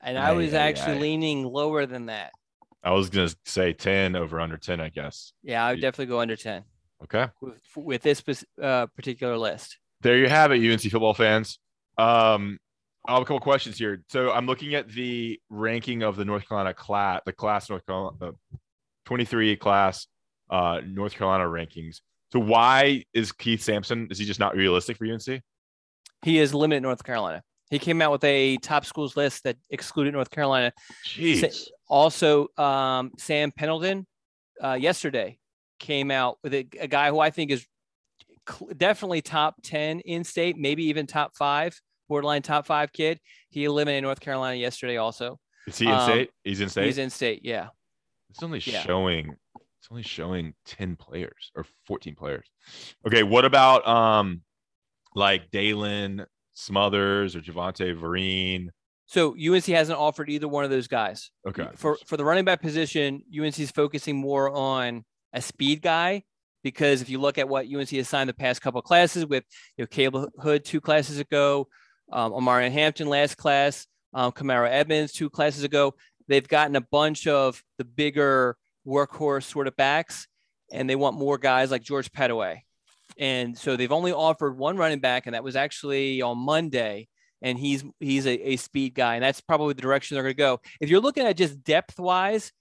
and I Aye, was aye, actually aye. leaning lower than that. I was gonna say 10 over under 10, I guess. Yeah, I would definitely go under ten Okay. with with this uh, particular list. There you have it, UNC football fans. Um, I have a couple questions here. So I'm looking at the ranking of the North Carolina class, the class North Carolina, the 23 class, uh, North Carolina rankings. So why is Keith Sampson? Is he just not realistic for UNC? He is limited North Carolina. He came out with a top schools list that excluded North Carolina. Jeez. Also, um, Sam Pendleton uh, yesterday came out with a, a, guy who I think is cl- definitely top 10 in state, maybe even top five, borderline top five kid. He eliminated North Carolina yesterday also. Is he in um, state? He's in state? He's in state, yeah. It's only yeah. showing it's only showing 10 players or 14 players. Okay, what about um like Daylan Smothers or Javante Vereen? So UNC hasn't offered either one of those guys. Okay. For for the running back position, UNC is focusing more on a speed guy because if you look at what UNC has signed the past couple classes with you know Caleb Hood two classes ago, um, Hampton last class, um, Kamarro Edmonds two classes ago, they've gotten a bunch of the bigger workhorse sort of backs, and they want more guys like George Pettaway. And so they've only offered one running back, and that was actually on Monday. And he's he's a, a speed guy, and that's probably the direction they're going to go. If you're looking at just depth wise,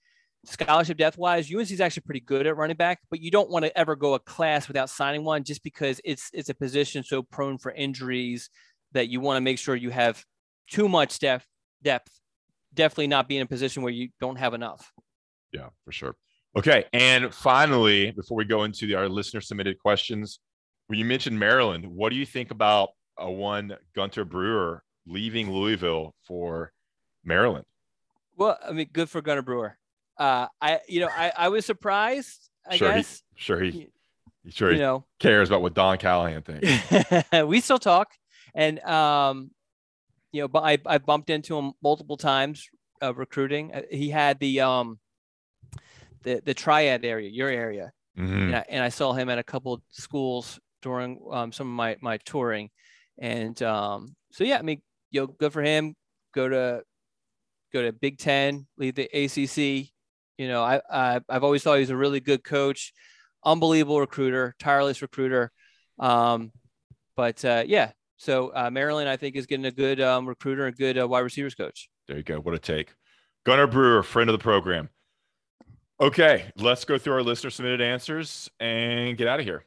scholarship depth wise, UNC is actually pretty good at running back, but you don't want to ever go a class without signing one just because it's it's a position so prone for injuries that you want to make sure you have too much depth depth. Definitely not be in a position where you don't have enough. Yeah, for sure. Okay. And finally, before we go into the, our listener submitted questions, when you mentioned Maryland, what do you think about a one Gunter Brewer leaving Louisville for Maryland? Well, I mean, good for Gunter Brewer. Uh, I, you know, I, I was surprised. I sure guess. He, sure, he, sure, he know, cares about what Don Callahan thinks. we still talk, and um, you know, but I, I bumped into him multiple times uh, recruiting. Uh, he had the um, the the triad area, your area, mm-hmm. and, I, and, I, saw him at a couple schools during um, some of my my touring, and um, so yeah, I mean, you know, good for him. Go to go to Big Ten, lead the ACC. You know, I, I I've always thought he's a really good coach, unbelievable recruiter, tireless recruiter. Um, but uh, yeah, so uh, Maryland, I think, is getting a good um, recruiter, a good uh, wide receivers coach. There you go. What a take. Gunter Brewer, friend of the program. Okay, let's go through our listener submitted answers and get out of here.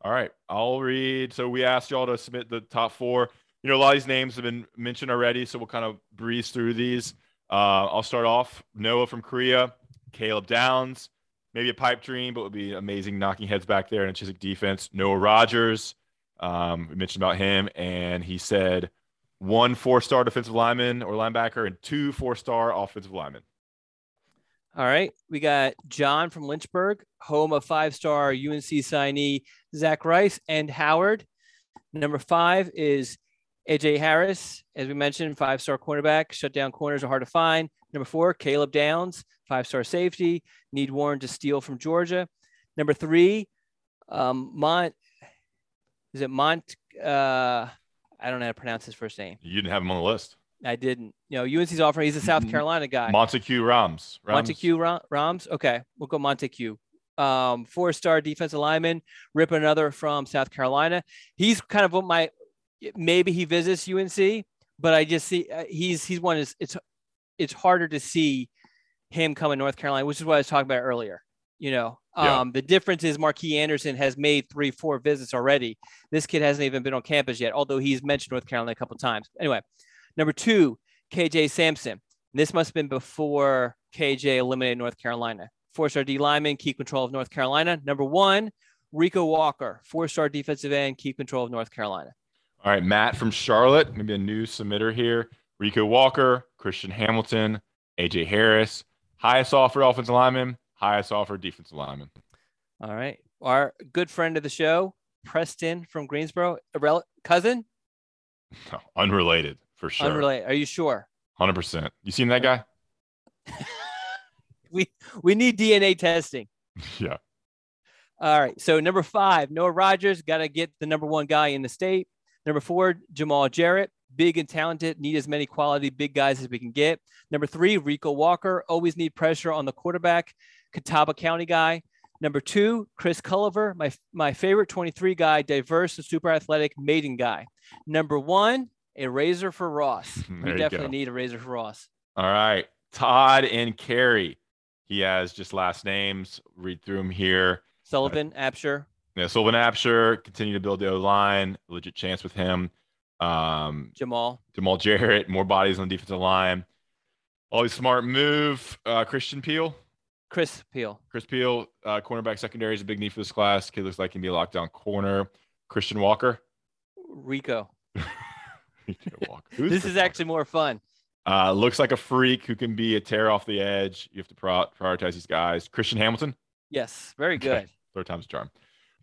All right, I'll read. So we asked y'all to submit the top four. You know, a lot of these names have been mentioned already, so we'll kind of breeze through these. Uh, I'll start off Noah from Korea, Caleb Downs, maybe a pipe dream, but would be amazing knocking heads back there in a Chizik defense. Noah Rogers, um, we mentioned about him, and he said one four-star defensive lineman or linebacker and two four-star offensive linemen. All right. We got John from Lynchburg, home of five star UNC signee Zach Rice and Howard. Number five is AJ Harris, as we mentioned, five star cornerback. Shutdown corners are hard to find. Number four, Caleb Downs, five star safety. Need Warren to steal from Georgia. Number three, um, Mont. Is it Mont? Uh, I don't know how to pronounce his first name. You didn't have him on the list. I didn't. You know, UNC's offering. He's a South Carolina guy. Montague Rams. Rams. Montague Rams. Okay, we'll go Montague. Um, four-star defensive lineman. Rip another from South Carolina. He's kind of what my maybe he visits UNC, but I just see uh, he's he's one is it's it's harder to see him come in North Carolina, which is what I was talking about earlier. You know, yeah. um, the difference is Markee Anderson has made three, four visits already. This kid hasn't even been on campus yet, although he's mentioned North Carolina a couple times. Anyway, Number two, KJ Sampson. This must have been before KJ eliminated North Carolina. Four star D lineman, keep control of North Carolina. Number one, Rico Walker, four star defensive end, keep control of North Carolina. All right, Matt from Charlotte, maybe a new submitter here. Rico Walker, Christian Hamilton, AJ Harris, highest offered offensive lineman, highest offer defensive lineman. All right. Our good friend of the show, Preston from Greensboro, a rel- cousin? No, unrelated for sure. Unrelated. Are you sure? Hundred percent. You seen that guy? we we need DNA testing. Yeah. All right. So number five, Noah Rogers, got to get the number one guy in the state. Number four, Jamal Jarrett, big and talented, need as many quality big guys as we can get. Number three, Rico Walker, always need pressure on the quarterback, Catawba County guy. Number two, Chris Culliver, my my favorite 23 guy, diverse and super athletic maiden guy. Number one, a razor for Ross. we definitely need a razor for Ross. All right. Todd and Carrie. He has just last names. Read through them here. Sullivan, uh, Absher. Yeah, Sullivan Absher. Continue to build the O line. Legit chance with him. Um, Jamal. Jamal Jarrett, more bodies on the defensive line. Always smart move. Uh, Christian Peel. Chris Peel. Chris Peel, uh, cornerback secondary is a big need for this class. Kid looks like he can be a lockdown corner. Christian Walker. Rico. Walker. this Chris is Walker? actually more fun. Uh, looks like a freak who can be a tear off the edge. You have to pro- prioritize these guys. Christian Hamilton, Yes, very Okay. good. third time's a charm.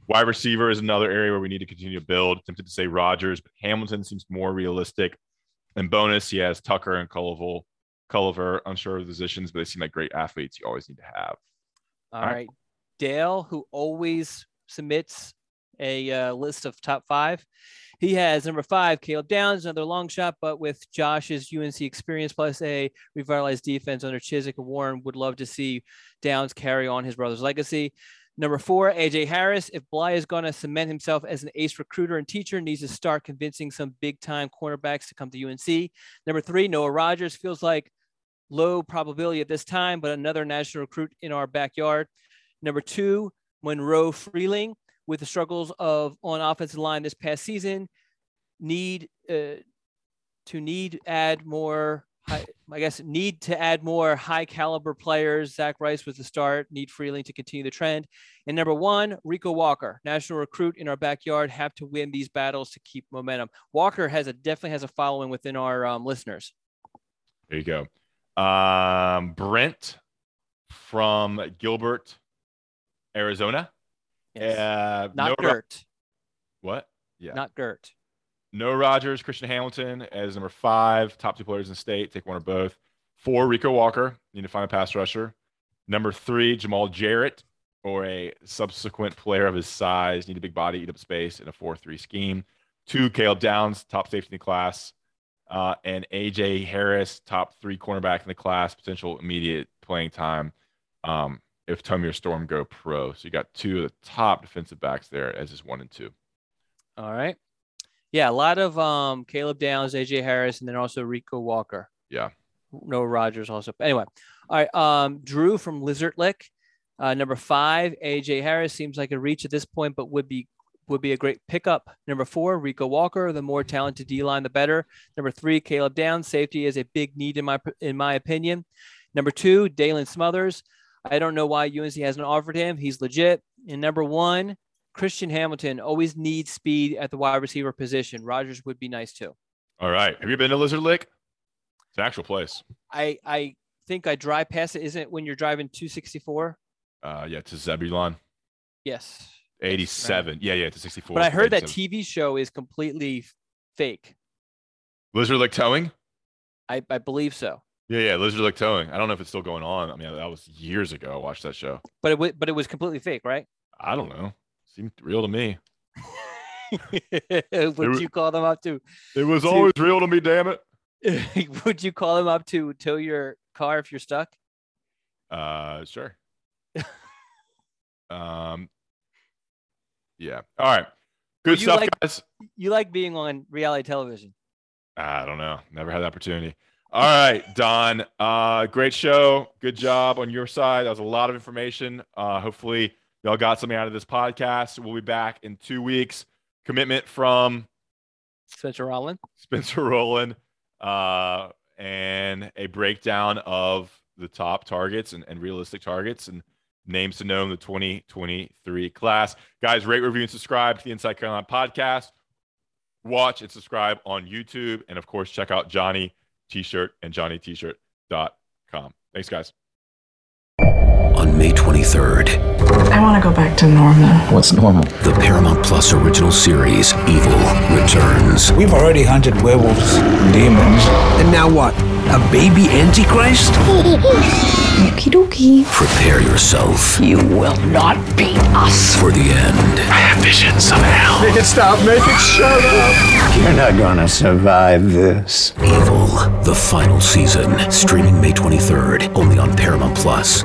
Wide receiver is another area where we need to continue to build. Tempted to say Rogers, but Hamilton seems more realistic. And bonus, he has Tucker and Culliver. Culliver, unsure of the positions, but they seem like great athletes you always need to have. All All right. right. Dale, who always submits a uh, list of top five. He has number five, Caleb Downs, another long shot, but with Josh's UNC experience plus a revitalized defense under Chizik and Warren, would love to see Downs carry on his brother's legacy. Number four, AJ Harris. If Bly is going to cement himself as an ace recruiter and teacher, needs to start convincing some big time cornerbacks to come to UNC. Number three, Noah Rogers feels like low probability at this time, but another national recruit in our backyard. Number two, Monroe Freeling, with the struggles of on offensive line this past season, need uh, to need add more. High, I guess need to add more high caliber players. Zach Rice was the start. Need Freeling to continue the trend. And number one, Rico Walker, national recruit in our backyard, have to win these battles to keep momentum. Walker has a definitely has a following within our um, listeners. There you go. Um, Brent from Gilbert, Arizona. Yes. Uh, Not no Ro- Gert. what? Yeah. Not Gert. No Rogers, Christian Hamilton as number five, top two players in the state. Take one or both. Four, Rico Walker. Need to find a pass rusher. Number three, Jamal Jarrett, or a subsequent player of his size. Need a big body, eat up space in a 4 3 scheme. Two, Caleb Downs, top safety in the class. Uh, and AJ Harris, top three cornerback in the class, potential immediate playing time um, if Tommy or Storm go pro. So you got two of the top defensive backs there as his one and two. All right. Yeah, a lot of um Caleb Downs, AJ Harris, and then also Rico Walker. Yeah. No Rogers also. Anyway, all right. Um, Drew from Lizard Lick, uh, number five, AJ Harris seems like a reach at this point, but would be would be a great pickup. Number four, Rico Walker. The more talented D line, the better. Number three, Caleb Downs. Safety is a big need in my in my opinion. Number two, Daylan Smothers. I don't know why UNC hasn't offered him. He's legit. And number one, Christian Hamilton always needs speed at the wide receiver position. Rogers would be nice too. All right. Have you been to Lizard Lick? It's an actual place. I I think I drive past it. Isn't it when you're driving 264? Uh, yeah, to Zebulon. Yes. 87. Yeah, yeah, to 64. But I heard that TV show is completely fake. Lizard Lick Towing? I, I believe so. Yeah, yeah, Lizard Lick Towing. I don't know if it's still going on. I mean, that was years ago. I watched that show. But it w- but it was completely fake, right? I don't know. Seemed real to me. would was- you call them up to? It was See- always real to me, damn it. would you call them up to tow your car if you're stuck? Uh, sure. um, yeah. All right. Good stuff, like- guys. You like being on reality television. I don't know. Never had the opportunity. All right, Don. Uh, great show. Good job on your side. That was a lot of information. Uh, hopefully, y'all got something out of this podcast. We'll be back in two weeks. Commitment from Spencer Rolland. Spencer Rolland uh, and a breakdown of the top targets and, and realistic targets and names to know in the 2023 class. Guys, rate, review, and subscribe to the Inside Carolina podcast. Watch and subscribe on YouTube. And of course, check out Johnny T-shirt and JohnnyT-shirt.com. Thanks, guys. On May 23rd, I want to go back to normal. What's normal? the Paramount Plus original series Evil returns. We've already hunted werewolves, demons. And now what? A baby antichrist? Okie dokie. Prepare yourself You will not beat us. for the end. I have visions of hell. Make it stop, make it shut up! You're not gonna survive this. Evil, the final season, streaming May 23rd, only on Paramount Plus.